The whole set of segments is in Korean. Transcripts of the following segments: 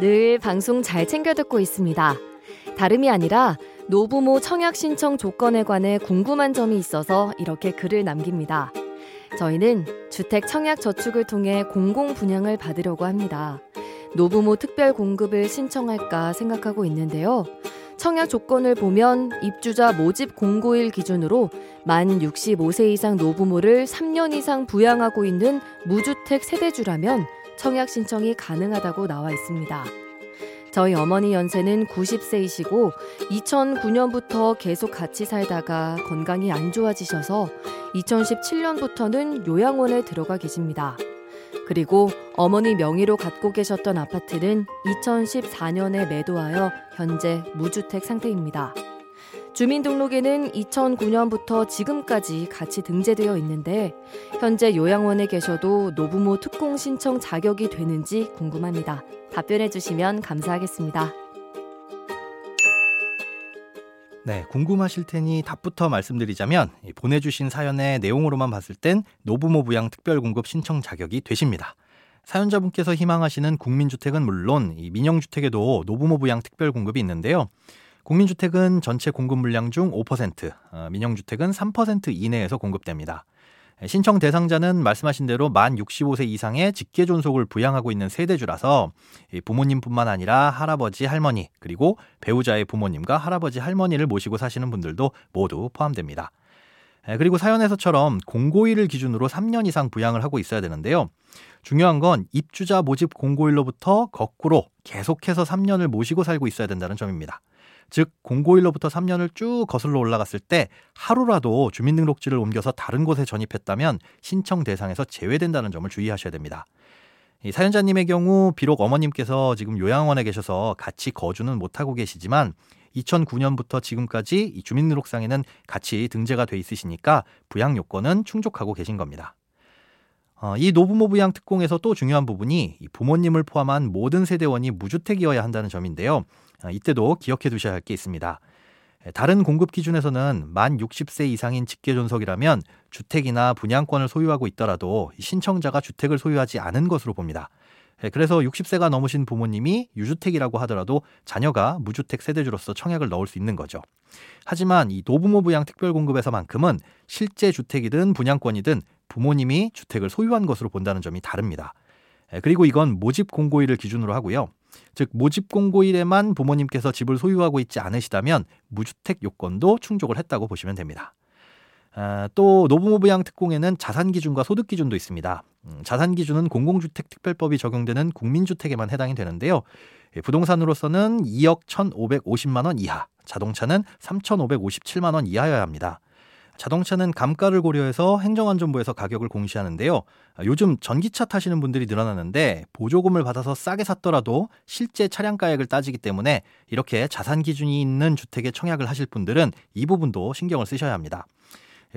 늘 방송 잘 챙겨 듣고 있습니다. 다름이 아니라 노부모 청약 신청 조건에 관해 궁금한 점이 있어서 이렇게 글을 남깁니다. 저희는 주택 청약 저축을 통해 공공 분양을 받으려고 합니다. 노부모 특별 공급을 신청할까 생각하고 있는데요. 청약 조건을 보면 입주자 모집 공고일 기준으로 만 65세 이상 노부모를 3년 이상 부양하고 있는 무주택 세대주라면 청약 신청이 가능하다고 나와 있습니다. 저희 어머니 연세는 90세이시고 2009년부터 계속 같이 살다가 건강이 안 좋아지셔서 2017년부터는 요양원에 들어가 계십니다. 그리고 어머니 명의로 갖고 계셨던 아파트는 2014년에 매도하여 현재 무주택 상태입니다. 주민등록에는 2009년부터 지금까지 같이 등재되어 있는데 현재 요양원에 계셔도 노부모 특공 신청 자격이 되는지 궁금합니다. 답변해 주시면 감사하겠습니다. 네, 궁금하실 테니 답부터 말씀드리자면 보내주신 사연의 내용으로만 봤을 땐 노부모 부양 특별공급 신청 자격이 되십니다. 사연자분께서 희망하시는 국민주택은 물론 이 민영주택에도 노부모 부양 특별공급이 있는데요. 국민주택은 전체 공급 물량 중 5%, 어, 민영주택은 3% 이내에서 공급됩니다. 신청 대상자는 말씀하신 대로 만 65세 이상의 직계 존속을 부양하고 있는 세대주라서 부모님뿐만 아니라 할아버지, 할머니, 그리고 배우자의 부모님과 할아버지, 할머니를 모시고 사시는 분들도 모두 포함됩니다. 그리고 사연에서처럼 공고일을 기준으로 3년 이상 부양을 하고 있어야 되는데요. 중요한 건 입주자 모집 공고일로부터 거꾸로 계속해서 3년을 모시고 살고 있어야 된다는 점입니다. 즉 공고일로부터 3년을 쭉 거슬러 올라갔을 때 하루라도 주민등록지를 옮겨서 다른 곳에 전입했다면 신청 대상에서 제외된다는 점을 주의하셔야 됩니다. 이 사연자님의 경우 비록 어머님께서 지금 요양원에 계셔서 같이 거주는 못하고 계시지만 2009년부터 지금까지 이 주민등록상에는 같이 등재가 돼 있으시니까 부양 요건은 충족하고 계신 겁니다. 어, 이 노부모 부 양 특공에서 또 중요한 부분이 부모님을 포함한 모든 세대원이 무주택이어야 한다는 점인데요. 어, 이때도 기억해 두셔야 할 게 있습니다. 다른 공급 기준에서는 만 60세 이상인 직계 존속이라면 주택이나 분양권을 소유하고 있더라도 신청자가 주택을 소유하지 않은 것으로 봅니다. 그래서 60세가 넘으신 부모님이 유주택이라고 하더라도 자녀가 무주택 세대주로서 청약을 넣을 수 있는 거죠. 하지만 이 노부모 부양 특별공급에서만큼은 실제 주택이든 분양권이든 부모님이 주택을 소유한 것으로 본다는 점이 다릅니다. 그리고 이건 모집 공고일을 기준으로 하고요. 즉 모집 공고일에만 부모님께서 집을 소유하고 있지 않으시다면 무주택 요건도 충족을 했다고 보시면 됩니다. 아, 또 노부모 부양 특공에는 자산 기준과 소득 기준도 있습니다. 음, 자산 기준은 공공주택 특별법이 적용되는 국민주택에만 해당이 되는데요. 예, 부동산으로서는 2억 1,550만 원 이하, 자동차는 3,557만 원 이하여야 합니다. 자동차는 감가를 고려해서 행정안전부에서 가격을 공시하는데요. 요즘 전기차 타시는 분들이 늘어나는데 보조금을 받아서 싸게 샀더라도 실제 차량가액을 따지기 때문에 이렇게 자산 기준이 있는 주택에 청약을 하실 분들은 이 부분도 신경을 쓰셔야 합니다.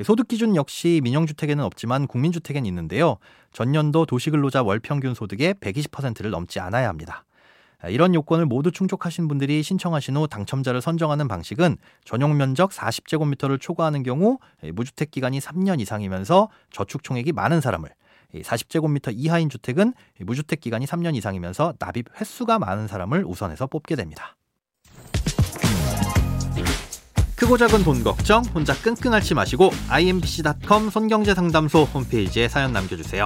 소득 기준 역시 민영주택에는 없지만 국민주택엔 있는데요. 전년도 도시근로자 월평균 소득의 120%를 넘지 않아야 합니다. 아, 이런 요건을 모두 충족하신 분들이 신청하신 후 당첨자를 선정하는 방식은 전용 면적 40제곱미터를 초과하는 경우 무주택 기간이 3년 이상이면서 저축 총액이 많은 사람을 40제곱미터 이하인 주택은 무주택 기간이 3년 이상이면서 납입 횟수가 많은 사람을 우선해서 뽑게 됩니다. 크고 작은 돈 걱정 혼자 끙끙 앓지 마시고 imbc.com 손경제상담소 홈페이지에 사연 남겨주세요.